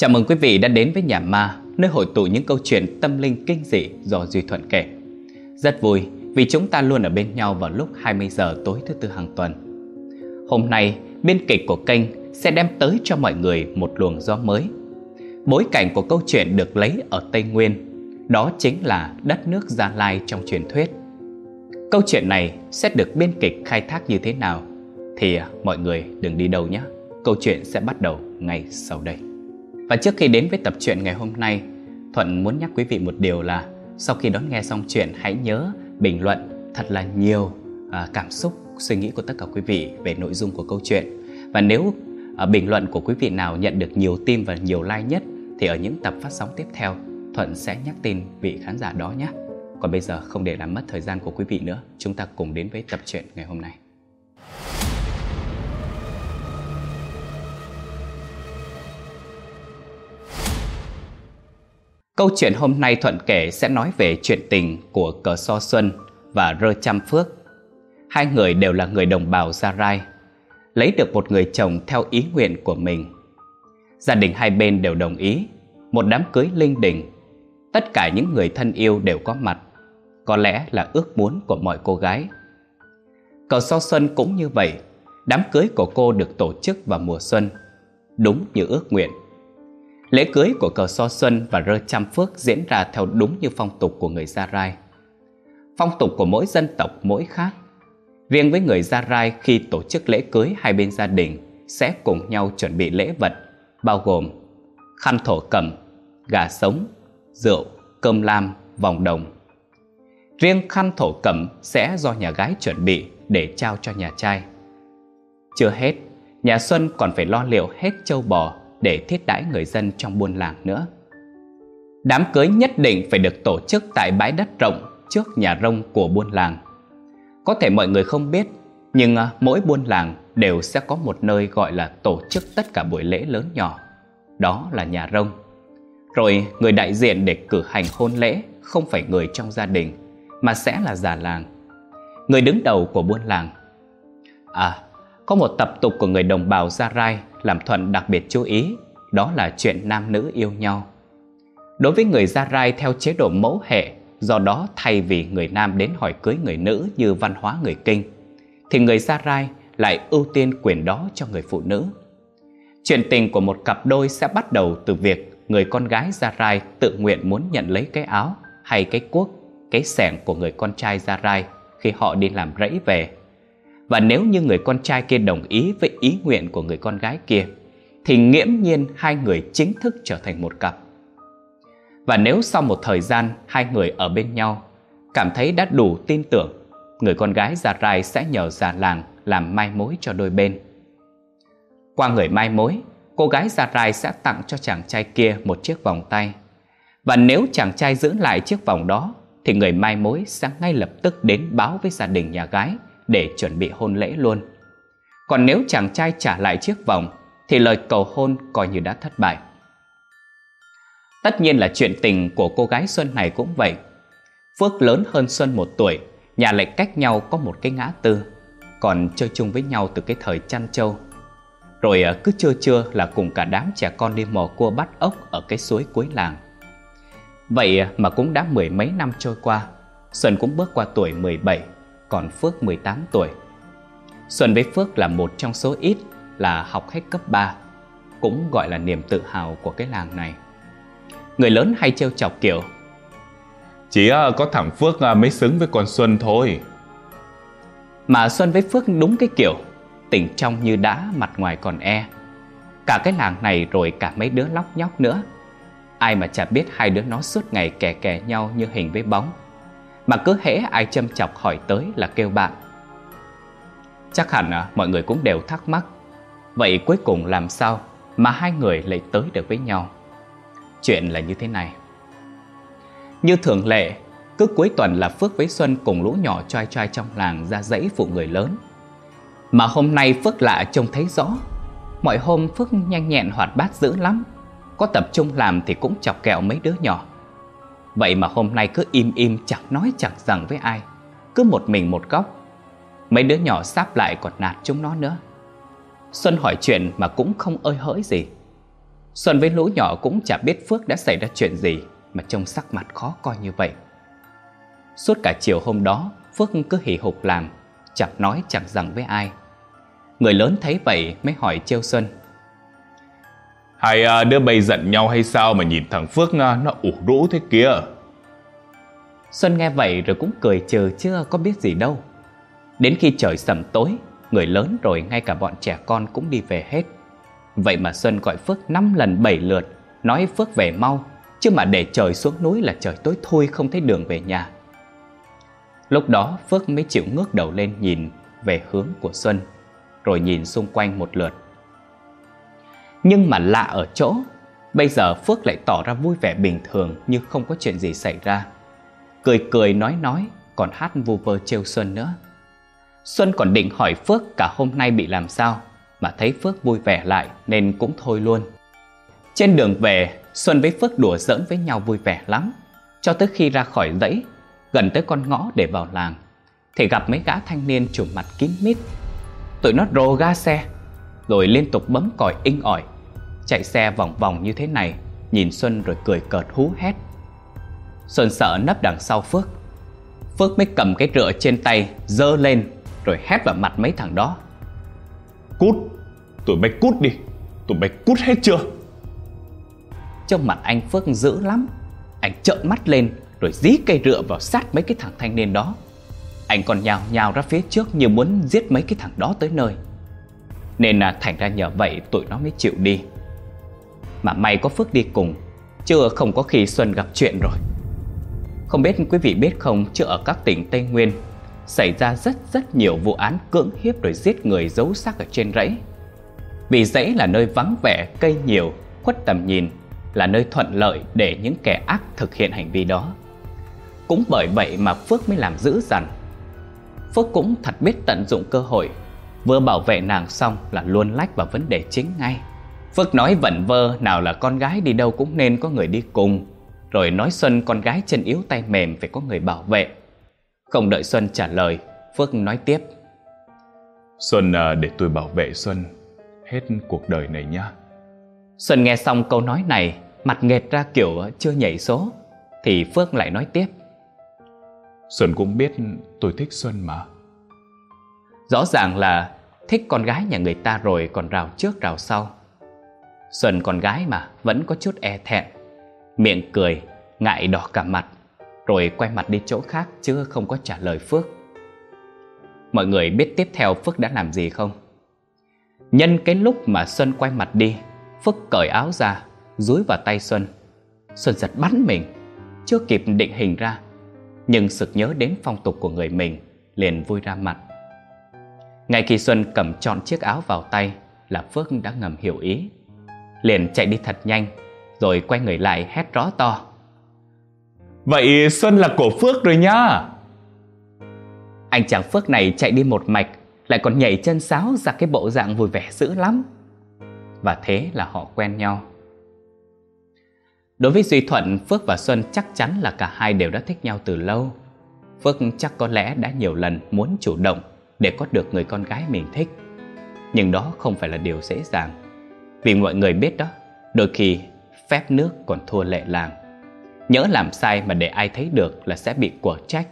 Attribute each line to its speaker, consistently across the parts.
Speaker 1: Chào mừng quý vị đã đến với Nhà Ma, nơi hội tụ những câu chuyện tâm linh kinh dị do Duy Thuận kể. Rất vui vì chúng ta luôn ở bên nhau vào lúc 20 giờ tối thứ tư hàng tuần. Hôm nay, biên kịch của kênh sẽ đem tới cho mọi người một luồng gió mới. Bối cảnh của câu chuyện được lấy ở Tây Nguyên, đó chính là đất nước Gia Lai trong truyền thuyết. Câu chuyện này sẽ được biên kịch khai thác như thế nào thì à, mọi người đừng đi đâu nhé. Câu chuyện sẽ bắt đầu ngay sau đây. Và trước khi đến với tập truyện ngày hôm nay, Thuận muốn nhắc quý vị một điều là sau khi đón nghe xong chuyện hãy nhớ bình luận thật là nhiều à, cảm xúc, suy nghĩ của tất cả quý vị về nội dung của câu chuyện. Và nếu à, bình luận của quý vị nào nhận được nhiều tim và nhiều like nhất thì ở những tập phát sóng tiếp theo Thuận sẽ nhắc tin vị khán giả đó nhé. Còn bây giờ không để làm mất thời gian của quý vị nữa, chúng ta cùng đến với tập truyện ngày hôm nay. Câu chuyện hôm nay Thuận kể sẽ nói về chuyện tình của Cờ So Xuân và Rơ Chăm Phước. Hai người đều là người đồng bào Gia Rai, lấy được một người chồng theo ý nguyện của mình. Gia đình hai bên đều đồng ý, một đám cưới linh đình. Tất cả những người thân yêu đều có mặt, có lẽ là ước muốn của mọi cô gái. Cờ So Xuân cũng như vậy, đám cưới của cô được tổ chức vào mùa xuân, đúng như ước nguyện. Lễ cưới của cờ so xuân và rơ trăm phước diễn ra theo đúng như phong tục của người Gia Rai. Phong tục của mỗi dân tộc mỗi khác. Riêng với người Gia Rai khi tổ chức lễ cưới hai bên gia đình sẽ cùng nhau chuẩn bị lễ vật bao gồm khăn thổ cẩm, gà sống, rượu, cơm lam, vòng đồng. Riêng khăn thổ cẩm sẽ do nhà gái chuẩn bị để trao cho nhà trai. Chưa hết, nhà Xuân còn phải lo liệu hết châu bò để thiết đãi người dân trong buôn làng nữa. Đám cưới nhất định phải được tổ chức tại bãi đất rộng trước nhà rông của buôn làng. Có thể mọi người không biết, nhưng à, mỗi buôn làng đều sẽ có một nơi gọi là tổ chức tất cả buổi lễ lớn nhỏ. Đó là nhà rông. Rồi người đại diện để cử hành hôn lễ không phải người trong gia đình, mà sẽ là già làng. Người đứng đầu của buôn làng. À, có một tập tục của người đồng bào Gia Rai làm Thuận đặc biệt chú ý, đó là chuyện nam nữ yêu nhau. Đối với người Gia Rai theo chế độ mẫu hệ, do đó thay vì người nam đến hỏi cưới người nữ như văn hóa người Kinh, thì người Gia Rai lại ưu tiên quyền đó cho người phụ nữ. Chuyện tình của một cặp đôi sẽ bắt đầu từ việc người con gái Gia Rai tự nguyện muốn nhận lấy cái áo hay cái cuốc, cái sẻng của người con trai Gia Rai khi họ đi làm rẫy về và nếu như người con trai kia đồng ý với ý nguyện của người con gái kia, Thì nghiễm nhiên hai người chính thức trở thành một cặp. Và nếu sau một thời gian hai người ở bên nhau, Cảm thấy đã đủ tin tưởng, Người con gái già rai sẽ nhờ già làng làm mai mối cho đôi bên. Qua người mai mối, Cô gái già rai sẽ tặng cho chàng trai kia một chiếc vòng tay. Và nếu chàng trai giữ lại chiếc vòng đó, Thì người mai mối sẽ ngay lập tức đến báo với gia đình nhà gái để chuẩn bị hôn lễ luôn. Còn nếu chàng trai trả lại chiếc vòng thì lời cầu hôn coi như đã thất bại. Tất nhiên là chuyện tình của cô gái Xuân này cũng vậy. Phước lớn hơn Xuân một tuổi, nhà lại cách nhau có một cái ngã tư, còn chơi chung với nhau từ cái thời chăn trâu. Rồi à, cứ trưa trưa là cùng cả đám trẻ con đi mò cua bắt ốc ở cái suối cuối làng. Vậy à, mà cũng đã mười mấy năm trôi qua, Xuân cũng bước qua tuổi 17 còn Phước 18 tuổi. Xuân với Phước là một trong số ít là học hết cấp 3, cũng gọi là niềm tự hào của cái làng này. Người lớn hay trêu chọc kiểu
Speaker 2: Chỉ à, có thằng Phước à, mới xứng với con Xuân thôi.
Speaker 1: Mà Xuân với Phước đúng cái kiểu Tỉnh trong như đá mặt ngoài còn e Cả cái làng này rồi cả mấy đứa lóc nhóc nữa Ai mà chả biết hai đứa nó suốt ngày kè kè nhau như hình với bóng mà cứ hễ ai châm chọc hỏi tới là kêu bạn. Chắc hẳn à, mọi người cũng đều thắc mắc Vậy cuối cùng làm sao mà hai người lại tới được với nhau? Chuyện là như thế này. Như thường lệ Cứ cuối tuần là Phước với Xuân cùng lũ nhỏ trai trai trong làng ra dãy phụ người lớn. Mà hôm nay Phước lạ trông thấy rõ Mọi hôm Phước nhanh nhẹn hoạt bát dữ lắm Có tập trung làm thì cũng chọc kẹo mấy đứa nhỏ. Vậy mà hôm nay cứ im im chẳng nói chẳng rằng với ai Cứ một mình một góc Mấy đứa nhỏ sáp lại còn nạt chúng nó nữa Xuân hỏi chuyện mà cũng không ơi hỡi gì Xuân với lũ nhỏ cũng chả biết Phước đã xảy ra chuyện gì mà trông sắc mặt khó coi như vậy. Suốt cả chiều hôm đó, Phước cứ hì hục làm, chẳng nói chẳng rằng với ai. Người lớn thấy vậy mới hỏi trêu Xuân.
Speaker 2: Hai à, đứa bay giận nhau hay sao mà nhìn thằng Phước à, nó ủ rũ thế kia?
Speaker 1: Xuân nghe vậy rồi cũng cười trừ chứ có biết gì đâu. Đến khi trời sầm tối, người lớn rồi ngay cả bọn trẻ con cũng đi về hết. Vậy mà Xuân gọi Phước năm lần bảy lượt, nói Phước về mau, chứ mà để trời xuống núi là trời tối thui không thấy đường về nhà. Lúc đó Phước mới chịu ngước đầu lên nhìn về hướng của Xuân, rồi nhìn xung quanh một lượt. Nhưng mà lạ ở chỗ, bây giờ Phước lại tỏ ra vui vẻ bình thường như không có chuyện gì xảy ra. Cười cười nói nói, còn hát vu vơ trêu Xuân nữa. Xuân còn định hỏi Phước cả hôm nay bị làm sao, mà thấy Phước vui vẻ lại nên cũng thôi luôn. Trên đường về, Xuân với Phước đùa giỡn với nhau vui vẻ lắm, cho tới khi ra khỏi dãy, gần tới con ngõ để vào làng, thì gặp mấy gã thanh niên trùm mặt kín mít. Tụi nó rồ ga xe, rồi liên tục bấm còi inh ỏi, chạy xe vòng vòng như thế này, nhìn Xuân rồi cười cợt hú hét. Xuân sợ nấp đằng sau Phước, Phước mới cầm cái rựa trên tay, dơ lên rồi hét vào mặt mấy thằng đó.
Speaker 2: Cút, tụi bay cút đi, tụi bay cút hết chưa?
Speaker 1: Trong mặt anh Phước dữ lắm, anh trợn mắt lên rồi dí cây rựa vào sát mấy cái thằng thanh niên đó. Anh còn nhào nhào ra phía trước như muốn giết mấy cái thằng đó tới nơi. Nên là thành ra nhờ vậy tụi nó mới chịu đi. Mà may có Phước đi cùng, chưa không có khi Xuân gặp chuyện rồi. Không biết quý vị biết không, chứ ở các tỉnh Tây Nguyên xảy ra rất rất nhiều vụ án cưỡng hiếp rồi giết người giấu xác ở trên rẫy. Vì rẫy là nơi vắng vẻ, cây nhiều, khuất tầm nhìn, là nơi thuận lợi để những kẻ ác thực hiện hành vi đó. Cũng bởi vậy mà Phước mới làm dữ dằn. Phước cũng thật biết tận dụng cơ hội, vừa bảo vệ nàng xong là luôn lách vào vấn đề chính ngay. Phước nói vẩn vơ nào là con gái đi đâu cũng nên có người đi cùng, rồi nói Xuân con gái chân yếu tay mềm phải có người bảo vệ. Không đợi Xuân trả lời, Phước nói tiếp.
Speaker 2: Xuân à, để tôi bảo vệ Xuân hết cuộc đời này nhá.
Speaker 1: Xuân nghe xong câu nói này, mặt nghệt ra kiểu chưa nhảy số, thì Phước lại nói tiếp.
Speaker 2: Xuân cũng biết tôi thích Xuân mà.
Speaker 1: Rõ ràng là thích con gái nhà người ta rồi còn rào trước rào sau. Xuân con gái mà vẫn có chút e thẹn, miệng cười, ngại đỏ cả mặt, rồi quay mặt đi chỗ khác chứ không có trả lời Phước. Mọi người biết tiếp theo Phước đã làm gì không? Nhân cái lúc mà Xuân quay mặt đi, Phước cởi áo ra, dúi vào tay Xuân. Xuân giật bắn mình, chưa kịp định hình ra, nhưng sực nhớ đến phong tục của người mình, liền vui ra mặt. Ngay khi Xuân cầm trọn chiếc áo vào tay là Phước đã ngầm hiểu ý. Liền chạy đi thật nhanh, rồi quay người lại hét rõ to.
Speaker 2: Vậy Xuân là của Phước rồi nhá.
Speaker 1: Anh chàng Phước này chạy đi một mạch, lại còn nhảy chân sáo ra cái bộ dạng vui vẻ dữ lắm. Và thế là họ quen nhau. Đối với Duy Thuận, Phước và Xuân chắc chắn là cả hai đều đã thích nhau từ lâu. Phước chắc có lẽ đã nhiều lần muốn chủ động để có được người con gái mình thích. Nhưng đó không phải là điều dễ dàng. Vì mọi người biết đó, đôi khi phép nước còn thua lệ làng. nhớ làm sai mà để ai thấy được là sẽ bị quả trách.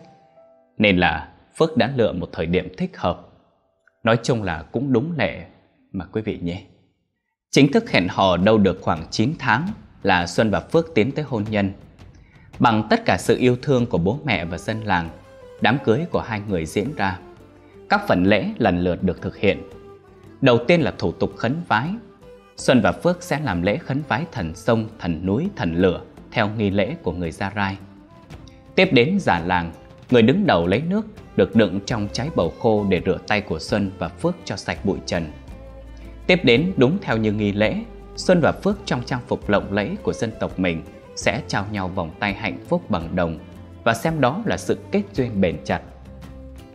Speaker 1: Nên là Phước đã lựa một thời điểm thích hợp. Nói chung là cũng đúng lệ mà quý vị nhé. Chính thức hẹn hò đâu được khoảng 9 tháng là Xuân và Phước tiến tới hôn nhân. Bằng tất cả sự yêu thương của bố mẹ và dân làng, đám cưới của hai người diễn ra. Các phần lễ lần lượt được thực hiện. Đầu tiên là thủ tục khấn vái. Xuân và Phước sẽ làm lễ khấn vái thần sông, thần núi, thần lửa theo nghi lễ của người Gia Rai. Tiếp đến già làng, người đứng đầu lấy nước được đựng trong trái bầu khô để rửa tay của Xuân và Phước cho sạch bụi trần. Tiếp đến đúng theo như nghi lễ, Xuân và Phước trong trang phục lộng lẫy của dân tộc mình sẽ trao nhau vòng tay hạnh phúc bằng đồng và xem đó là sự kết duyên bền chặt.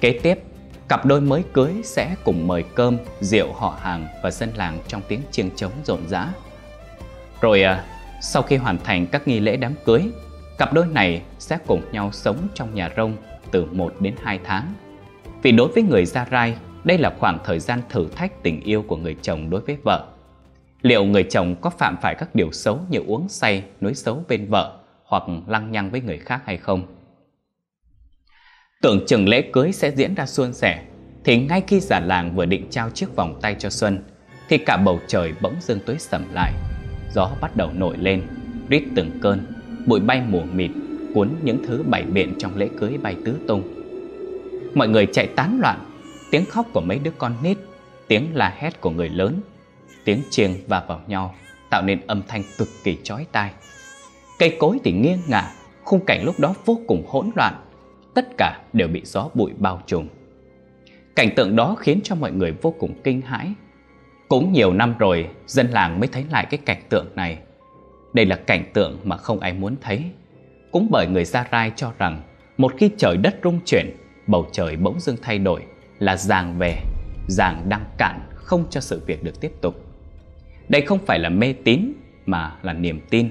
Speaker 1: Kế tiếp, cặp đôi mới cưới sẽ cùng mời cơm, rượu họ hàng và dân làng trong tiếng chiêng trống rộn rã. Rồi à, sau khi hoàn thành các nghi lễ đám cưới, cặp đôi này sẽ cùng nhau sống trong nhà rông từ 1 đến 2 tháng. Vì đối với người Gia Rai, đây là khoảng thời gian thử thách tình yêu của người chồng đối với vợ. Liệu người chồng có phạm phải các điều xấu như uống say, nói xấu bên vợ hoặc lăng nhăng với người khác hay không? Tưởng chừng lễ cưới sẽ diễn ra suôn sẻ, Thì ngay khi giả làng vừa định trao chiếc vòng tay cho Xuân, Thì cả bầu trời bỗng dưng tối sầm lại. Gió bắt đầu nổi lên, Rít từng cơn, Bụi bay mù mịt, Cuốn những thứ bảy biện trong lễ cưới bay tứ tung. Mọi người chạy tán loạn, Tiếng khóc của mấy đứa con nít, Tiếng la hét của người lớn, Tiếng chiêng và vào nhau, Tạo nên âm thanh cực kỳ chói tai. Cây cối thì nghiêng ngả, Khung cảnh lúc đó vô cùng hỗn loạn tất cả đều bị gió bụi bao trùm. Cảnh tượng đó khiến cho mọi người vô cùng kinh hãi. Cũng nhiều năm rồi, dân làng mới thấy lại cái cảnh tượng này. Đây là cảnh tượng mà không ai muốn thấy. Cũng bởi người Gia Rai cho rằng một khi trời đất rung chuyển, bầu trời bỗng dưng thay đổi là giàng về, giàng đang cạn không cho sự việc được tiếp tục. Đây không phải là mê tín mà là niềm tin.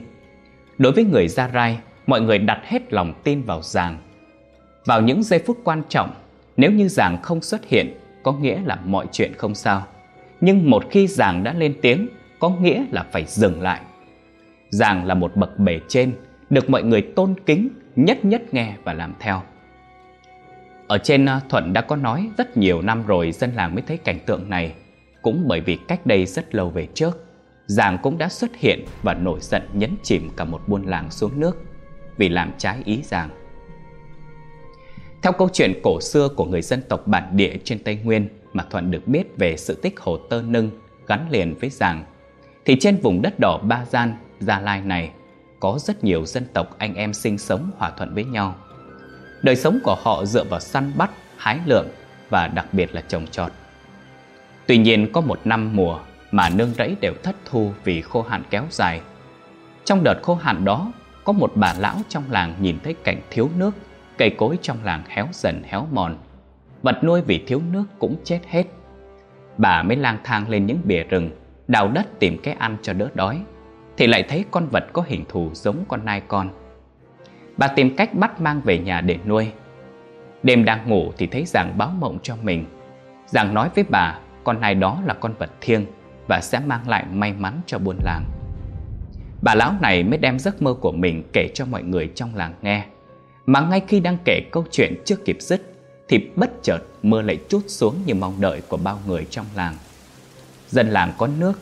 Speaker 1: Đối với người Gia Rai, mọi người đặt hết lòng tin vào giàng vào những giây phút quan trọng, nếu như giảng không xuất hiện, có nghĩa là mọi chuyện không sao. Nhưng một khi giảng đã lên tiếng, có nghĩa là phải dừng lại. Giảng là một bậc bề trên, được mọi người tôn kính, nhất nhất nghe và làm theo. Ở trên à, Thuận đã có nói rất nhiều năm rồi dân làng mới thấy cảnh tượng này. Cũng bởi vì cách đây rất lâu về trước, Giàng cũng đã xuất hiện và nổi giận nhấn chìm cả một buôn làng xuống nước vì làm trái ý Giàng. Theo câu chuyện cổ xưa của người dân tộc bản địa trên Tây Nguyên mà Thuận được biết về sự tích hồ Tơ Nưng gắn liền với Giàng, thì trên vùng đất đỏ Ba Gian, Gia Lai này có rất nhiều dân tộc anh em sinh sống hòa thuận với nhau. Đời sống của họ dựa vào săn bắt, hái lượm và đặc biệt là trồng trọt. Tuy nhiên có một năm mùa mà nương rẫy đều thất thu vì khô hạn kéo dài. Trong đợt khô hạn đó, có một bà lão trong làng nhìn thấy cảnh thiếu nước Cây cối trong làng héo dần héo mòn. Vật nuôi vì thiếu nước cũng chết hết. Bà mới lang thang lên những bìa rừng, Đào đất tìm cái ăn cho đỡ đói, Thì lại thấy con vật có hình thù giống con nai con. Bà tìm cách bắt mang về nhà để nuôi. Đêm đang ngủ thì thấy Giàng báo mộng cho mình. Giàng nói với bà, Con nai đó là con vật thiêng Và sẽ mang lại may mắn cho buôn làng. Bà lão này mới đem giấc mơ của mình kể cho mọi người trong làng nghe mà ngay khi đang kể câu chuyện chưa kịp dứt, Thì bất chợt mưa lại chút xuống như mong đợi của bao người trong làng. Dân làng có nước,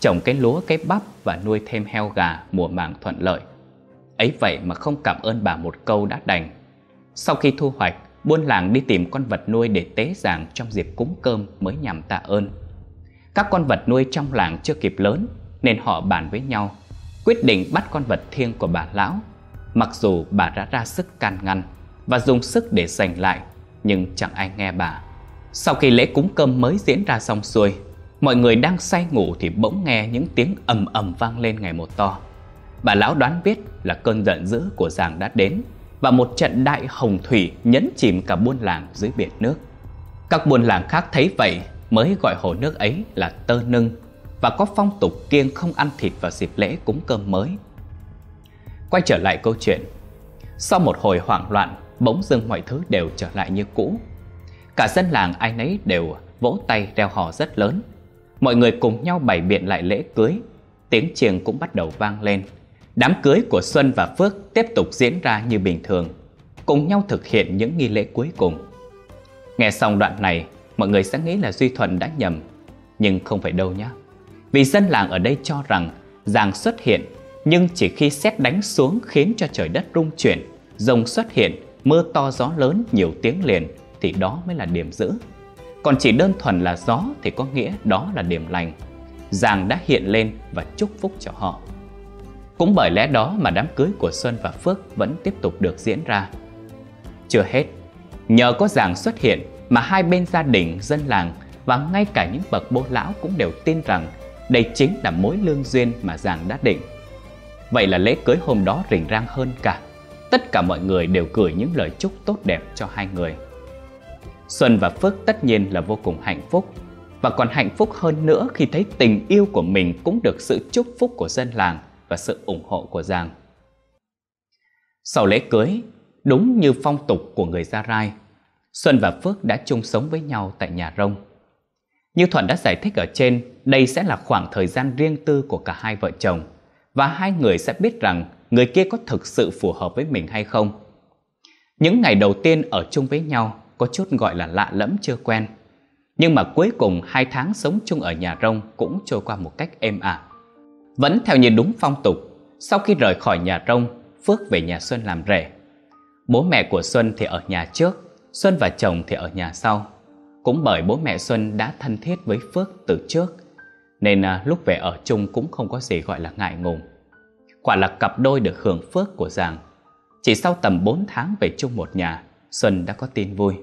Speaker 1: Trồng cái lúa, cái bắp và nuôi thêm heo gà mùa màng thuận lợi. Ấy vậy mà không cảm ơn bà một câu đã đành. Sau khi thu hoạch, Buôn làng đi tìm con vật nuôi để tế giàng trong dịp cúng cơm mới nhằm tạ ơn. Các con vật nuôi trong làng chưa kịp lớn, Nên họ bàn với nhau, Quyết định bắt con vật thiêng của bà lão Mặc dù bà đã ra sức can ngăn và dùng sức để giành lại, nhưng chẳng ai nghe bà. Sau khi lễ cúng cơm mới diễn ra xong xuôi, mọi người đang say ngủ thì bỗng nghe những tiếng ầm ầm vang lên ngày một to. Bà lão đoán biết là cơn giận dữ của giàng đã đến và một trận đại hồng thủy nhấn chìm cả buôn làng dưới biển nước. Các buôn làng khác thấy vậy mới gọi hồ nước ấy là tơ nưng và có phong tục kiêng không ăn thịt vào dịp lễ cúng cơm mới Quay trở lại câu chuyện. Sau một hồi hoảng loạn, Bỗng dưng mọi thứ đều trở lại như cũ. Cả dân làng ai nấy đều vỗ tay reo hò rất lớn. Mọi người cùng nhau bày biện lại lễ cưới. Tiếng chiêng cũng bắt đầu vang lên. Đám cưới của Xuân và Phước tiếp tục diễn ra như bình thường, Cùng nhau thực hiện những nghi lễ cuối cùng. Nghe xong đoạn này, Mọi người sẽ nghĩ là Duy Thuận đã nhầm, Nhưng không phải đâu nhé Vì dân làng ở đây cho rằng Giàng xuất hiện nhưng chỉ khi xét đánh xuống khiến cho trời đất rung chuyển, rồng xuất hiện, mưa to gió lớn nhiều tiếng liền thì đó mới là điểm giữ. Còn chỉ đơn thuần là gió thì có nghĩa đó là điểm lành. Giàng đã hiện lên và chúc phúc cho họ. Cũng bởi lẽ đó mà đám cưới của Xuân và Phước vẫn tiếp tục được diễn ra. Chưa hết, nhờ có Giàng xuất hiện mà hai bên gia đình, dân làng và ngay cả những bậc bố lão cũng đều tin rằng đây chính là mối lương duyên mà Giàng đã định Vậy là lễ cưới hôm đó rình rang hơn cả. Tất cả mọi người đều gửi những lời chúc tốt đẹp cho hai người. Xuân và Phước tất nhiên là vô cùng hạnh phúc. Và còn hạnh phúc hơn nữa khi thấy tình yêu của mình cũng được sự chúc phúc của dân làng và sự ủng hộ của Giang. Sau lễ cưới, đúng như phong tục của người Gia Rai Xuân và Phước đã chung sống với nhau tại nhà rông. Như Thuận đã giải thích ở trên, đây sẽ là khoảng thời gian riêng tư của cả hai vợ chồng và hai người sẽ biết rằng người kia có thực sự phù hợp với mình hay không. Những ngày đầu tiên ở chung với nhau có chút gọi là lạ lẫm chưa quen. Nhưng mà cuối cùng hai tháng sống chung ở nhà rông cũng trôi qua một cách êm ả. Vẫn theo như đúng phong tục, sau khi rời khỏi nhà rông, Phước về nhà Xuân làm rể. Bố mẹ của Xuân thì ở nhà trước, Xuân và chồng thì ở nhà sau. Cũng bởi bố mẹ Xuân đã thân thiết với Phước từ trước, nên à, lúc về ở chung cũng không có gì gọi là ngại ngùng. Quả là cặp đôi được hưởng phước của Giàng. Chỉ sau tầm 4 tháng về chung một nhà, Xuân đã có tin vui.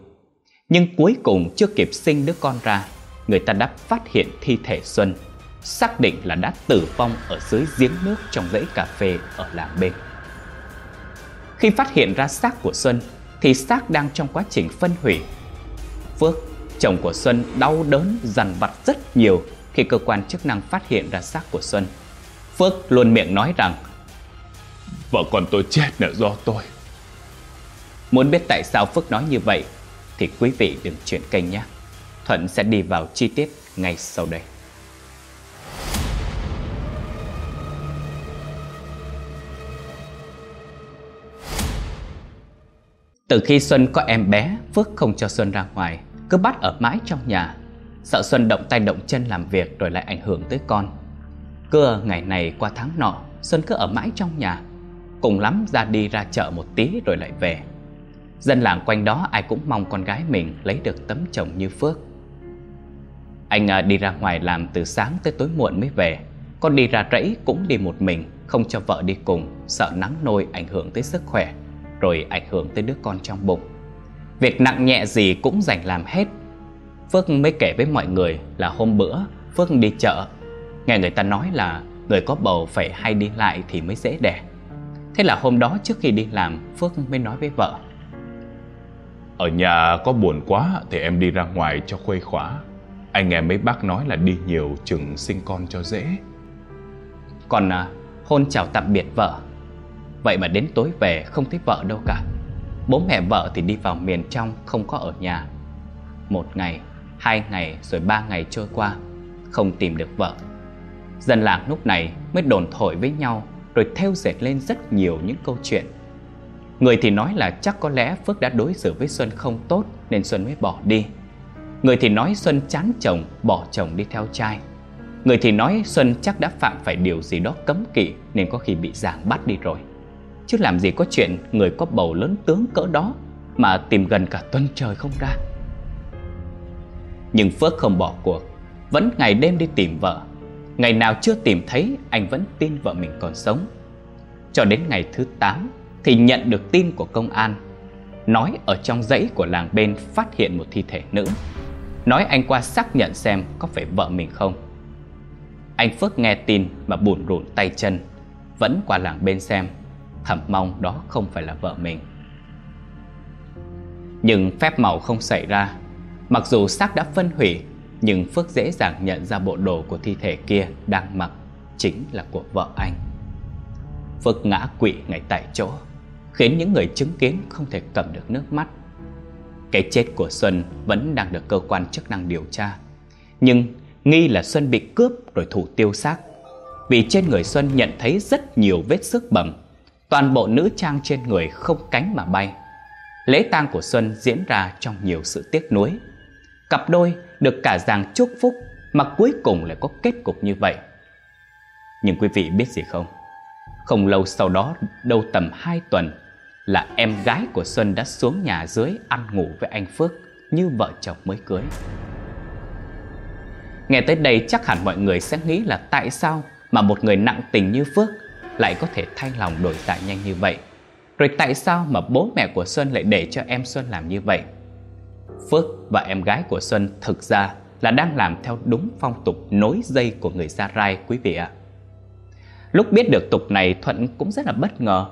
Speaker 1: Nhưng cuối cùng chưa kịp sinh đứa con ra, người ta đã phát hiện thi thể Xuân, xác định là đã tử vong ở dưới giếng nước trong dãy cà phê ở làng bên. Khi phát hiện ra xác của Xuân, thì xác đang trong quá trình phân hủy. Phước, chồng của Xuân đau đớn, dằn vặt rất nhiều khi cơ quan chức năng phát hiện ra xác của Xuân. Phước luôn miệng nói rằng
Speaker 2: Vợ con tôi chết là do tôi
Speaker 1: Muốn biết tại sao Phước nói như vậy thì quý vị đừng chuyển kênh nhé. Thuận sẽ đi vào chi tiết ngay sau đây. Từ khi Xuân có em bé, Phước không cho Xuân ra ngoài, cứ bắt ở mãi trong nhà. Sợ Xuân động tay động chân làm việc rồi lại ảnh hưởng tới con. Cứ ngày này qua tháng nọ, Xuân cứ ở mãi trong nhà. Cùng lắm ra đi ra chợ một tí rồi lại về. Dân làng quanh đó ai cũng mong con gái mình lấy được tấm chồng như Phước. Anh à, đi ra ngoài làm từ sáng tới tối muộn mới về. Con đi ra rẫy cũng đi một mình, không cho vợ đi cùng, sợ nắng nôi ảnh hưởng tới sức khỏe, rồi ảnh hưởng tới đứa con trong bụng. Việc nặng nhẹ gì cũng dành làm hết. Phước mới kể với mọi người là hôm bữa Phước đi chợ, nghe người ta nói là người có bầu phải hay đi lại thì mới dễ đẻ. Thế là hôm đó trước khi đi làm, Phước mới nói với vợ
Speaker 2: ở nhà có buồn quá thì em đi ra ngoài cho khuây khóa. Anh nghe mấy bác nói là đi nhiều chừng sinh con cho dễ.
Speaker 1: Còn à, hôn chào tạm biệt vợ. Vậy mà đến tối về không thấy vợ đâu cả. Bố mẹ vợ thì đi vào miền trong không có ở nhà. Một ngày, hai ngày rồi ba ngày trôi qua, không tìm được vợ. Dân làng lúc này mới đồn thổi với nhau rồi theo dệt lên rất nhiều những câu chuyện Người thì nói là chắc có lẽ Phước đã đối xử với Xuân không tốt nên Xuân mới bỏ đi. Người thì nói Xuân chán chồng, bỏ chồng đi theo trai. Người thì nói Xuân chắc đã phạm phải điều gì đó cấm kỵ nên có khi bị giảng bắt đi rồi. Chứ làm gì có chuyện người có bầu lớn tướng cỡ đó mà tìm gần cả tuần trời không ra. Nhưng Phước không bỏ cuộc, vẫn ngày đêm đi tìm vợ. Ngày nào chưa tìm thấy, anh vẫn tin vợ mình còn sống. Cho đến ngày thứ 8, thì nhận được tin của công an. Nói ở trong dãy của làng bên phát hiện một thi thể nữ. Nói anh qua xác nhận xem có phải vợ mình không. Anh phước nghe tin mà buồn rộn tay chân. Vẫn qua làng bên xem. Thầm mong đó không phải là vợ mình. Nhưng phép màu không xảy ra mặc dù xác đã phân hủy nhưng phước dễ dàng nhận ra bộ đồ của thi thể kia đang mặc chính là của vợ anh phước ngã quỵ ngay tại chỗ khiến những người chứng kiến không thể cầm được nước mắt. Cái chết của Xuân vẫn đang được cơ quan chức năng điều tra, nhưng nghi là Xuân bị cướp rồi thủ tiêu xác. Vì trên người Xuân nhận thấy rất nhiều vết sức bầm, toàn bộ nữ trang trên người không cánh mà bay. Lễ tang của Xuân diễn ra trong nhiều sự tiếc nuối. Cặp đôi được cả giàng chúc phúc mà cuối cùng lại có kết cục như vậy. Nhưng quý vị biết gì không? Không lâu sau đó, đâu tầm 2 tuần, là em gái của Xuân đã xuống nhà dưới ăn ngủ với anh Phước như vợ chồng mới cưới. Nghe tới đây chắc hẳn mọi người sẽ nghĩ là tại sao mà một người nặng tình như Phước lại có thể thay lòng đổi dạ nhanh như vậy. Rồi tại sao mà bố mẹ của Xuân lại để cho em Xuân làm như vậy? Phước và em gái của Xuân thực ra là đang làm theo đúng phong tục nối dây của người Gia Rai quý vị ạ. Lúc biết được tục này Thuận cũng rất là bất ngờ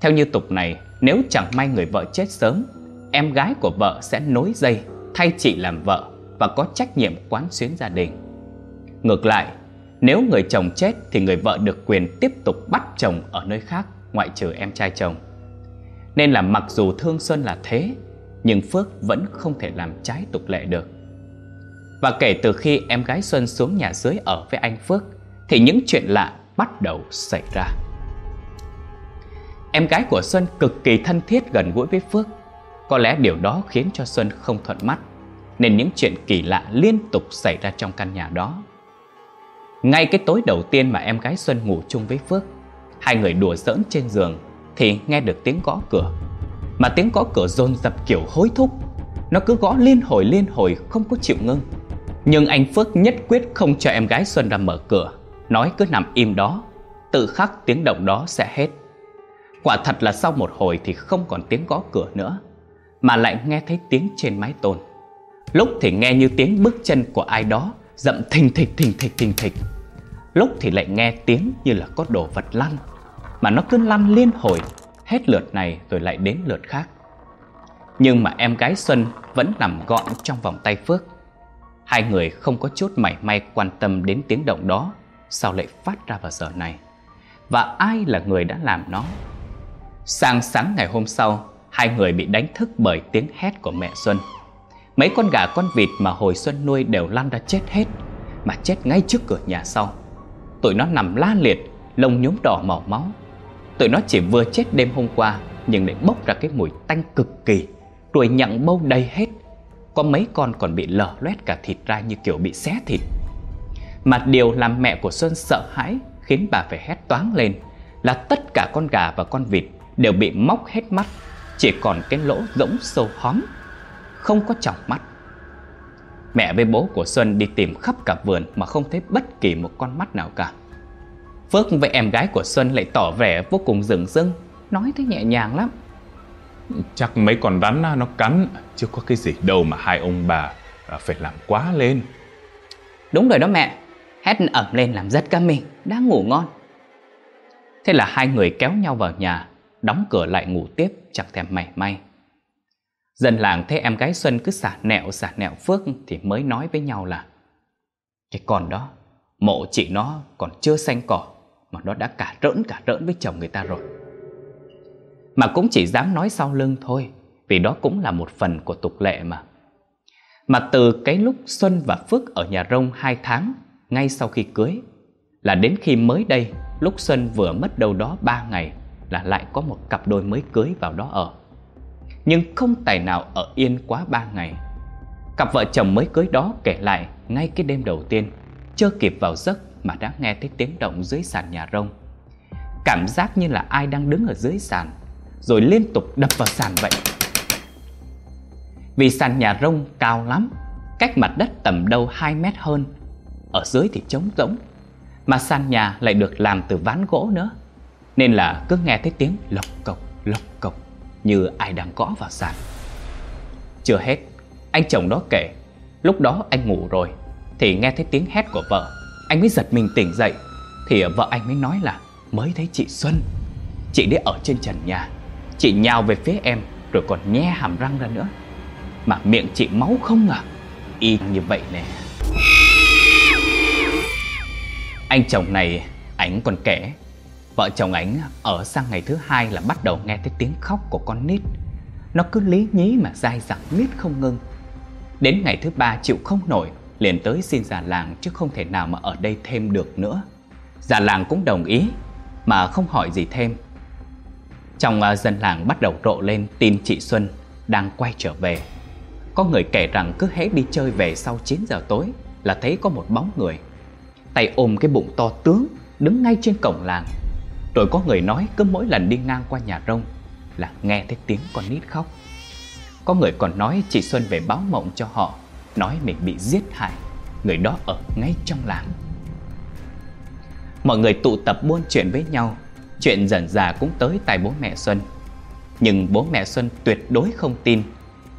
Speaker 1: theo như tục này, nếu chẳng may người vợ chết sớm, em gái của vợ sẽ nối dây thay chị làm vợ và có trách nhiệm quán xuyến gia đình. Ngược lại, nếu người chồng chết thì người vợ được quyền tiếp tục bắt chồng ở nơi khác ngoại trừ em trai chồng. Nên là mặc dù thương Xuân là thế, nhưng Phước vẫn không thể làm trái tục lệ được. Và kể từ khi em gái Xuân xuống nhà dưới ở với anh Phước, Thì những chuyện lạ bắt đầu xảy ra. Em gái của Xuân cực kỳ thân thiết gần gũi với Phước. Có lẽ điều đó khiến cho Xuân không thuận mắt, Nên những chuyện kỳ lạ liên tục xảy ra trong căn nhà đó. Ngay cái tối đầu tiên mà em gái Xuân ngủ chung với Phước, Hai người đùa giỡn trên giường Thì nghe được tiếng gõ cửa. Mà tiếng gõ cửa dồn dập kiểu hối thúc. Nó cứ gõ liên hồi liên hồi, không có chịu ngưng. Nhưng anh Phước nhất quyết không cho em gái Xuân ra mở cửa. Nói cứ nằm im đó. Tự khắc tiếng động đó sẽ hết. Quả thật là sau một hồi thì không còn tiếng gõ cửa nữa, Mà lại nghe thấy tiếng trên mái tôn. Lúc thì nghe như tiếng bước chân của ai đó, Dậm thình thịch thình thịch thình thịch. Lúc thì lại nghe tiếng như là có đồ vật lăn, Mà nó cứ lăn liên hồi Hết lượt này rồi lại đến lượt khác. Nhưng mà em gái Xuân vẫn nằm gọn trong vòng tay Phước. Hai người không có chút mảy may quan tâm đến tiếng động đó, Sao lại phát ra vào giờ này? Và ai là người đã làm nó? Sáng sáng ngày hôm sau, Hai người bị đánh thức bởi tiếng hét của mẹ Xuân. Mấy con gà con vịt mà hồi Xuân nuôi đều lăn ra chết hết, Mà chết ngay trước cửa nhà sau. Tụi nó nằm la liệt, Lông nhúm đỏ màu máu. Tụi nó chỉ vừa chết đêm hôm qua, Nhưng lại bốc ra cái mùi tanh cực kỳ. Ruồi nhặng bâu đầy hết. Có mấy con còn bị lở loét cả thịt ra như kiểu bị xé thịt. Mà điều làm mẹ của Xuân sợ hãi, Khiến bà phải hét toáng lên, Là tất cả con gà và con vịt Đều bị móc hết mắt. Chỉ còn cái lỗ rỗng sâu hóm, Không có tròng mắt. Mẹ với bố của Xuân đi tìm khắp cả vườn Mà không thấy bất kỳ một con mắt nào cả. Phước với em gái của Xuân lại tỏ vẻ vô cùng rừng rưng. Nói thấy nhẹ nhàng lắm.
Speaker 2: Chắc mấy con rắn nó cắn. Chứ có cái gì đâu mà hai ông bà phải làm quá lên.
Speaker 1: Đúng rồi đó mẹ. Hét ẩm lên làm rất cả mình. Đang ngủ ngon. Thế là hai người kéo nhau vào nhà Đóng cửa lại ngủ tiếp chẳng thèm mảy may. Dân làng thấy em gái Xuân cứ xả nẹo xả nẹo Phước Thì mới nói với nhau là Cái con đó Mộ chị nó còn chưa xanh cỏ mà nó đã cả rỡn cả rỡn với chồng người ta rồi. Mà cũng chỉ dám nói sau lưng thôi, Vì đó cũng là một phần của tục lệ mà. Mà từ cái lúc Xuân và Phước ở nhà rông hai tháng, Ngay sau khi cưới, Là đến khi mới đây, Lúc Xuân vừa mất đâu đó ba ngày, Là lại có một cặp đôi mới cưới vào đó ở. Nhưng không tài nào ở yên quá ba ngày. Cặp vợ chồng mới cưới đó kể lại ngay cái đêm đầu tiên, chưa kịp vào giấc mà đã nghe thấy tiếng động dưới sàn nhà rông. Cảm giác như là ai đang đứng ở dưới sàn, Rồi liên tục đập vào sàn vậy. Vì sàn nhà rông cao lắm, Cách mặt đất tầm đâu 2 mét hơn, Ở dưới thì trống rỗng, Mà sàn nhà lại được làm từ ván gỗ nữa. Nên là cứ nghe thấy tiếng lộc cộc lộc cộc, Như ai đang gõ vào sàn. Chưa hết, Anh chồng đó kể, Lúc đó anh ngủ rồi, thì nghe thấy tiếng hét của vợ. Anh mới giật mình tỉnh dậy. Thì vợ anh mới nói là, Mới thấy chị Xuân. Chị đấy ở trên trần nhà. Chị nhào về phía em, Rồi còn nhe hàm răng ra nữa. Mà miệng chị máu không à. Y như vậy nè. Anh chồng này, Ảnh còn kể. Vợ chồng ảnh ở sang ngày thứ hai là bắt đầu nghe thấy tiếng khóc của con nít. Nó cứ lý nhí mà dai dẳng miết không ngưng Đến ngày thứ ba chịu không nổi liền tới xin già làng chứ không thể nào mà ở đây thêm được nữa. Già làng cũng đồng ý, mà không hỏi gì thêm. Trong à, dân làng bắt đầu rộ lên tin chị Xuân đang quay trở về. Có người kể rằng cứ hễ đi chơi về sau 9 giờ tối là thấy có một bóng người. Tay ôm cái bụng to tướng đứng ngay trên cổng làng. Rồi có người nói cứ mỗi lần đi ngang qua nhà rông là nghe thấy tiếng con nít khóc. Có người còn nói chị Xuân về báo mộng cho họ nói mình bị giết hại, Người đó ở ngay trong làng. Mọi người tụ tập buôn chuyện với nhau, Chuyện dần dà cũng tới tai bố mẹ Xuân. Nhưng bố mẹ Xuân tuyệt đối không tin,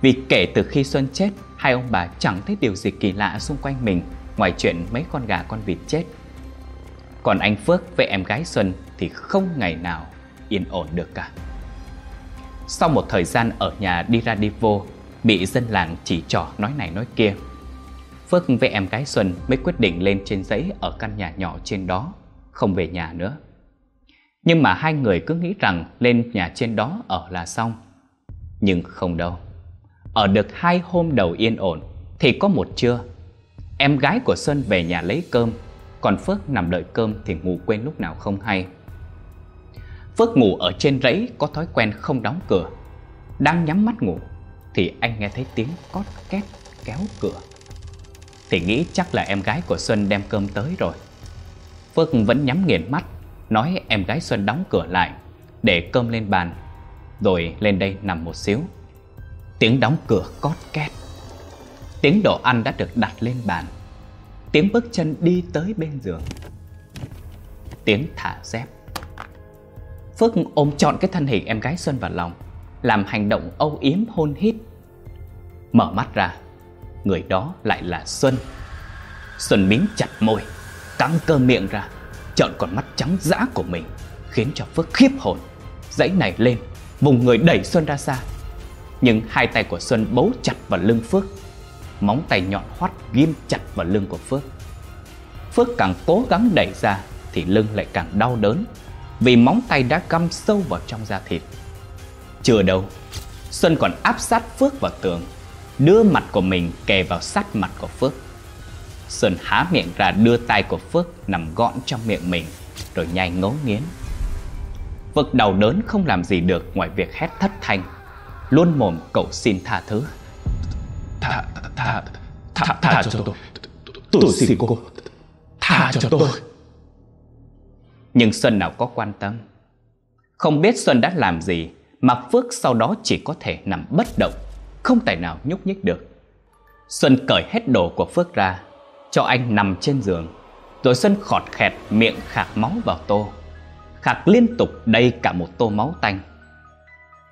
Speaker 1: Vì kể từ khi Xuân chết, Hai ông bà chẳng thấy điều gì kỳ lạ xung quanh mình, Ngoài chuyện mấy con gà con vịt chết. Còn anh Phước với em gái Xuân Thì không ngày nào yên ổn được cả. Sau một thời gian ở nhà đi ra đi vô Bị dân làng chỉ trỏ nói này nói kia. Phước với em gái Xuân mới quyết định lên trên giấy ở căn nhà nhỏ trên đó, Không về nhà nữa. Nhưng mà hai người cứ nghĩ rằng lên nhà trên đó ở là xong. Nhưng không đâu. Ở được hai hôm đầu yên ổn, Thì có một trưa, Em gái của Xuân về nhà lấy cơm, Còn Phước nằm đợi cơm thì ngủ quên lúc nào không hay. Phước ngủ ở trên rẫy có thói quen không đóng cửa, Đang nhắm mắt ngủ. Thì anh nghe thấy tiếng cót két kéo cửa. Thì nghĩ chắc là em gái của Xuân đem cơm tới rồi. Phước vẫn nhắm nghiền mắt, Nói em gái Xuân đóng cửa lại, Để cơm lên bàn, Rồi lên đây nằm một xíu. Tiếng đóng cửa cót két. Tiếng đồ ăn đã được đặt lên bàn. Tiếng bước chân đi tới bên giường. Tiếng thả dép. Phước ôm trọn cái thân hình em gái Xuân vào lòng. Làm hành động âu yếm hôn hít. Mở mắt ra, Người đó lại là Xuân. Xuân miếng chặt môi, Căng cơ miệng ra, Trợn con mắt trắng dã của mình, Khiến cho Phước khiếp hồn. Dãy này lên, Vùng người đẩy Xuân ra xa. Nhưng hai tay của Xuân bấu chặt vào lưng Phước, Móng tay nhọn hoắt ghim chặt vào lưng của Phước. Phước càng cố gắng đẩy ra Thì lưng lại càng đau đớn, Vì móng tay đã găm sâu vào trong da thịt. Chưa đâu. Xuân còn áp sát Phước vào tường Đưa mặt của mình kề vào sát mặt của Phước. Xuân há miệng ra đưa tay của Phước nằm gọn trong miệng mình Rồi nhai ngấu nghiến. Phước đau đớn không làm gì được ngoài việc hét thất thanh Luôn mồm cầu xin tha thứ.
Speaker 2: Tha, tha, tha, tha cho tôi. Tôi xin cô Tha cho tôi.
Speaker 1: Nhưng Xuân nào có quan tâm? Không biết Xuân đã làm gì mà Phước sau đó chỉ có thể nằm bất động, Không tài nào nhúc nhích được. Xuân cởi hết đồ của Phước ra, Cho anh nằm trên giường. Rồi Xuân khọt khẹt miệng khạc máu vào tô. Khạc liên tục đầy cả một tô máu tanh.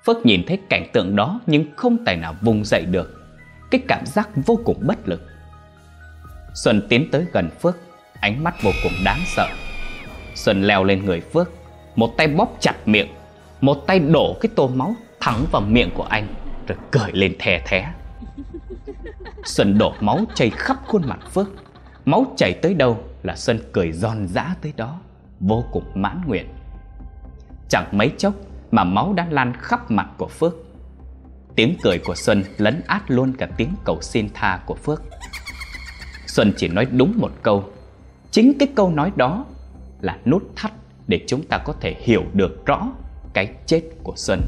Speaker 1: Phước nhìn thấy cảnh tượng đó Nhưng không tài nào vùng dậy được. Cái cảm giác vô cùng bất lực. Xuân tiến tới gần Phước, Ánh mắt vô cùng đáng sợ. Xuân leo lên người Phước, Một tay bóp chặt miệng. Một tay đổ cái tô máu thẳng vào miệng của anh, Rồi cởi lên thè thé. Xuân đổ máu chảy khắp khuôn mặt Phước. Máu chảy tới đâu là Xuân cười giòn giã tới đó, Vô cùng mãn nguyện. Chẳng mấy chốc mà máu đã lan khắp mặt của Phước. Tiếng cười của Xuân lấn át luôn cả tiếng cầu xin tha của Phước. Xuân chỉ nói đúng một câu. Chính cái câu nói đó là nút thắt để chúng ta có thể hiểu được rõ cái chết của Xuân.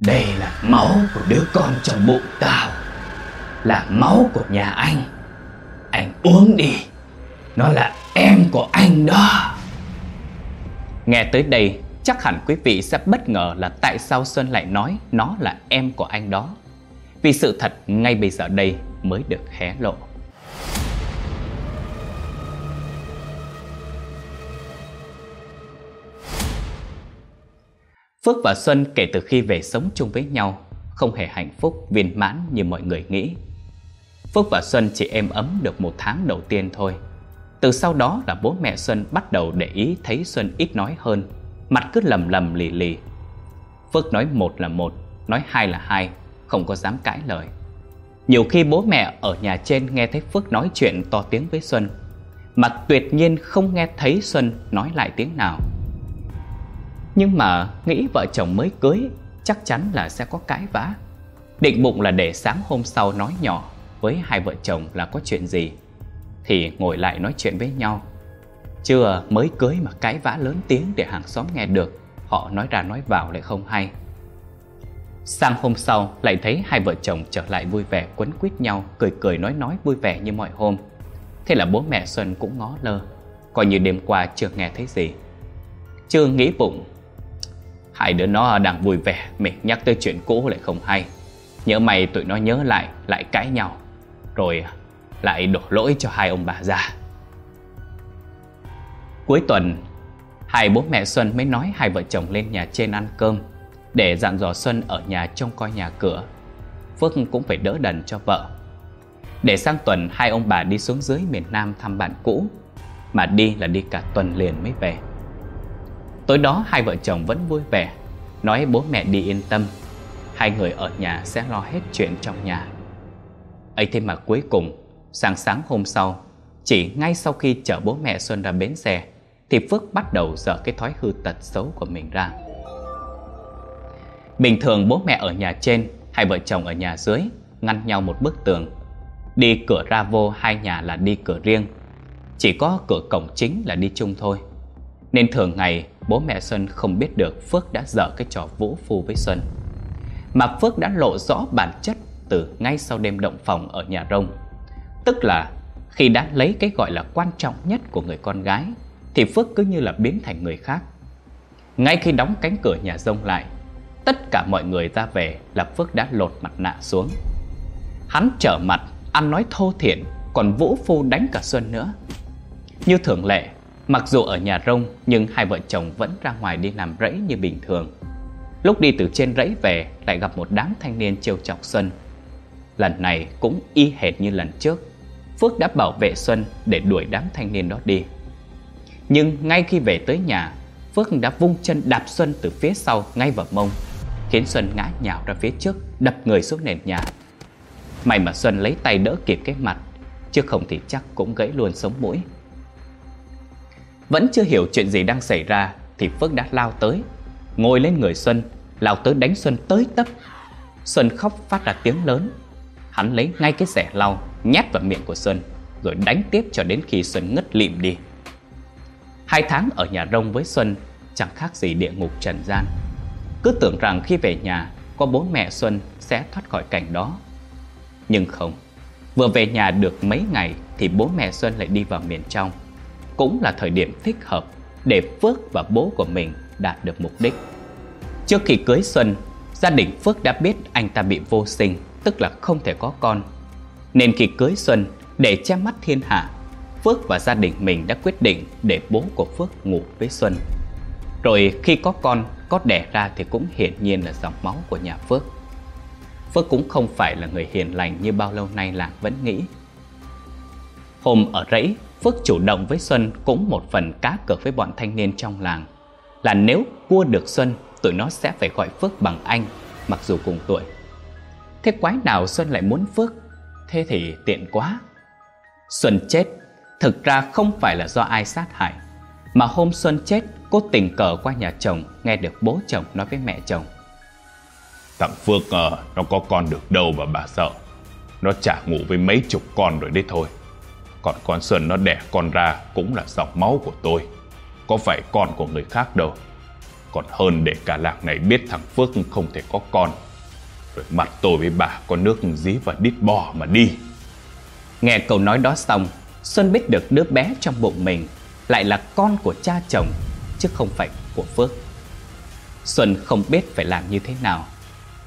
Speaker 1: Đây là máu của đứa con trong bụng tao. Là máu của nhà anh. Anh uống đi. Nó là em của anh đó. Nghe tới đây, chắc hẳn quý vị sẽ bất ngờ là tại sao Xuân lại nói nó là em của anh đó. Vì sự thật ngay bây giờ đây mới được hé lộ. Phước và Xuân kể từ khi về sống chung với nhau Không hề hạnh phúc, viên mãn như mọi người nghĩ. Phước và Xuân chỉ êm ấm được một tháng đầu tiên thôi. Từ sau đó là bố mẹ Xuân bắt đầu để ý thấy Xuân ít nói hơn Mặt cứ lầm lầm lì lì. Phước nói một là một, nói hai là hai Không có dám cãi lời. Nhiều khi bố mẹ ở nhà trên nghe thấy Phước nói chuyện to tiếng với Xuân Mà tuyệt nhiên không nghe thấy Xuân nói lại tiếng nào nhưng mà nghĩ vợ chồng mới cưới, Chắc chắn là sẽ có cãi vã. Định bụng là để sáng hôm sau nói nhỏ Với hai vợ chồng là có chuyện gì, Thì ngồi lại nói chuyện với nhau. Chưa mới cưới mà cãi vã lớn tiếng Để hàng xóm nghe được, Họ nói ra nói vào lại không hay. Sang hôm sau lại thấy hai vợ chồng trở lại vui vẻ quấn quýt nhau, Cười cười nói nói vui vẻ như mọi hôm. Thế là bố mẹ Xuân cũng ngó lơ, Coi như đêm qua chưa nghe thấy gì. Chưa nghĩ bụng Hai đứa nó đang vui vẻ, Mình nhắc tới chuyện cũ lại không hay. Nhớ mày tụi nó nhớ lại Lại cãi nhau. Rồi, lại đổ lỗi cho hai ông bà già. Cuối tuần, Hai bố mẹ Xuân mới nói hai vợ chồng lên nhà trên ăn cơm Để dặn dò Xuân ở nhà trông coi nhà cửa. Phước cũng phải đỡ đần cho vợ. Để sang tuần, hai ông bà đi xuống dưới miền Nam thăm bạn cũ. Mà đi là đi cả tuần liền mới về. Tối đó hai vợ chồng vẫn vui vẻ. Nói bố mẹ đi yên tâm. Hai người ở nhà sẽ lo hết chuyện trong nhà. Ấy thế mà cuối cùng, Sáng sáng hôm sau, Chỉ ngay sau khi chở bố mẹ Xuân ra bến xe, Thì Phước bắt đầu dở cái thói hư tật xấu của mình ra. Bình thường bố mẹ ở nhà trên, Hai vợ chồng ở nhà dưới, Ngăn nhau một bức tường. Đi cửa ra vô hai nhà là đi cửa riêng. Chỉ có cửa cổng chính là đi chung thôi. Nên thường ngày bố mẹ Xuân không biết được Phước đã dở cái trò vũ phu với Xuân. Mà Phước đã lộ rõ bản chất từ ngay sau đêm động phòng ở nhà rông. Tức là khi đã lấy cái gọi là quan trọng nhất của người con gái Thì Phước cứ như là biến thành người khác. Ngay khi đóng cánh cửa nhà rông lại Tất cả mọi người ra về là Phước đã lột mặt nạ xuống. Hắn trở mặt, ăn nói thô thiển Còn Vũ Phu đánh cả Xuân nữa. Như thường lệ, mặc dù ở nhà rông, Nhưng hai vợ chồng vẫn ra ngoài đi làm rẫy như bình thường. Lúc đi từ trên rẫy về, Lại gặp một đám thanh niên trêu chọc Xuân. Lần này cũng y hệt như lần trước. Phước đã bảo vệ Xuân để đuổi đám thanh niên đó đi. Nhưng ngay khi về tới nhà, Phước đã vung chân đạp Xuân từ phía sau ngay vào mông, Khiến Xuân ngã nhào ra phía trước, Đập người xuống nền nhà. May mà Xuân lấy tay đỡ kịp cái mặt, Chứ không thì chắc cũng gãy luôn sống mũi. Vẫn chưa hiểu chuyện gì đang xảy ra, Thì Phước đã lao tới. Ngồi lên người Xuân, Lao tới đánh Xuân tới tấp. Xuân khóc phát ra tiếng lớn. Hắn lấy ngay cái rẻ lau, Nhét vào miệng của Xuân, Rồi đánh tiếp cho đến khi Xuân ngất lịm đi. Hai tháng ở nhà rông với Xuân, Chẳng khác gì địa ngục trần gian. Cứ tưởng rằng khi về nhà, Có bố mẹ Xuân sẽ thoát khỏi cảnh đó. Nhưng không, Vừa về nhà được mấy ngày Thì bố mẹ Xuân lại đi vào miền trong. Cũng là thời điểm thích hợp Để Phước và bố của mình đạt được mục đích. Trước khi cưới Xuân, Gia đình Phước đã biết anh ta bị vô sinh, Tức là không thể có con. Nên khi cưới Xuân, Để che mắt thiên hạ, Phước và gia đình mình đã quyết định Để bố của Phước ngủ với Xuân. Rồi khi có con, Có đẻ ra thì cũng hiển nhiên là dòng máu của nhà Phước. Phước cũng không phải là người hiền lành Như bao lâu nay làng vẫn nghĩ. Hôm ở rẫy Phước chủ động với Xuân cũng một phần cá cược với bọn thanh niên trong làng. Là nếu cua được Xuân Tụi nó sẽ phải gọi Phước bằng anh Mặc dù cùng tuổi. Thế quái nào Xuân lại muốn Phước? Thế thì tiện quá. Xuân chết Thực ra không phải là do ai sát hại Mà hôm Xuân chết Cô tình cờ qua nhà chồng Nghe được bố chồng nói với mẹ chồng.
Speaker 2: Thằng Phước à, nó có con được đâu mà bà sợ. Nó chả ngủ với mấy chục con rồi đấy thôi. Còn con sơn nó đẻ con ra Cũng là dòng máu của tôi. Có phải con của người khác đâu. Còn hơn để cả làng này biết thằng Phước không thể có con. Rồi mặt tôi với bà có nước dí và đít bò mà đi.
Speaker 1: Nghe câu nói đó xong, Xuân biết được đứa bé trong bụng mình Lại là con của cha chồng, Chứ không phải của Phước. Xuân không biết phải làm như thế nào,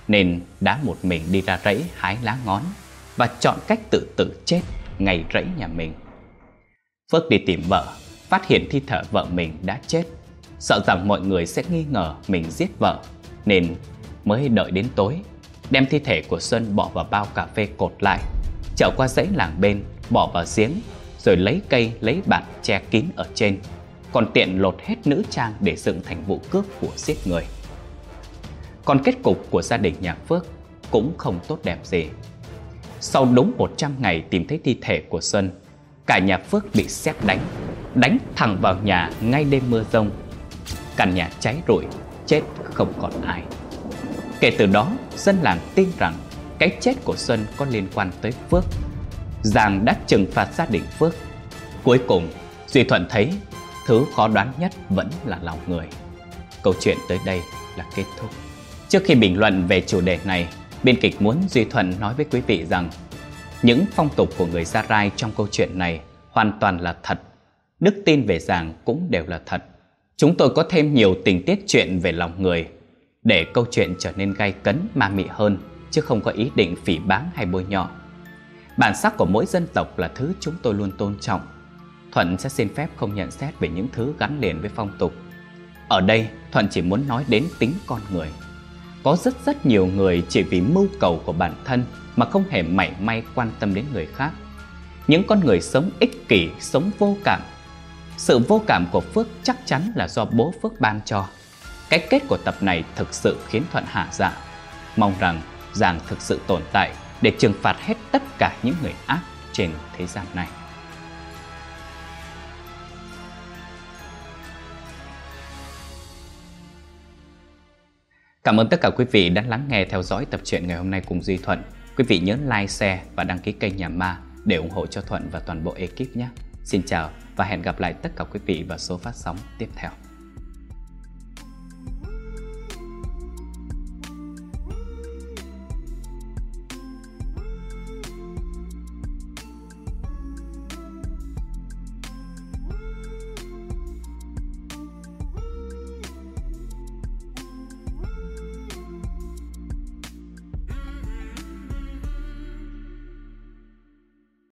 Speaker 1: Nên đã một mình đi ra rẫy hái lá ngón Và chọn cách tự tử chết. Ngay rẫy nhà mình. Phước đi tìm vợ, Phát hiện thi thể vợ mình đã chết. Sợ rằng mọi người sẽ nghi ngờ mình giết vợ, Nên mới đợi đến tối, Đem thi thể của Xuân bỏ vào bao cà phê cột lại Trở qua dãy làng bên, Bỏ vào giếng, Rồi lấy cây, lấy bạt che kín ở trên. Còn tiện lột hết nữ trang Để dựng thành vụ cướp của giết người. Còn kết cục của gia đình nhà Phước Cũng không tốt đẹp gì. Sau đúng 100 ngày tìm thấy thi thể của Xuân Cả nhà Phước bị xét đánh Đánh thẳng vào nhà ngay đêm mưa rông. Căn nhà cháy rụi, Chết không còn ai. Kể từ đó dân làng tin rằng Cái chết của Xuân có liên quan tới Phước. Giàng đã trừng phạt gia đình Phước. Cuối cùng Duy Thuận thấy Thứ khó đoán nhất vẫn là lòng người. Câu chuyện tới đây là kết thúc. Trước khi bình luận về chủ đề này, Biên kịch muốn Duy Thuận nói với quý vị rằng những phong tục của người Gia Rai trong câu chuyện này Hoàn toàn là thật Đức tin về rằng cũng đều là thật Chúng tôi có thêm nhiều tình tiết chuyện về lòng người Để câu chuyện trở nên gay cấn ma mị hơn Chứ không có ý định phỉ báng hay bôi nhọ Bản sắc của mỗi dân tộc là thứ chúng tôi luôn tôn trọng. Thuận sẽ xin phép không nhận xét về những thứ gắn liền với phong tục. Ở đây, Thuận chỉ muốn nói đến tính con người. Có rất rất nhiều người chỉ vì mưu cầu của bản thân mà không hề mảy may quan tâm đến người khác. Những con người sống ích kỷ, sống vô cảm. Sự vô cảm của Phước chắc chắn là do bố Phước ban cho. Cái kết của tập này thực sự khiến Thuận hạ dạ. Mong rằng Giàng thực sự tồn tại để trừng phạt hết tất cả những người ác trên thế gian này. Cảm ơn tất cả quý vị đã lắng nghe theo dõi tập truyện ngày hôm nay cùng Duy Thuận. Quý vị nhớ like, share và đăng ký kênh Nhà Ma để ủng hộ cho Thuận và toàn bộ ekip nhé. Xin chào và hẹn gặp lại tất cả quý vị vào số phát sóng tiếp theo.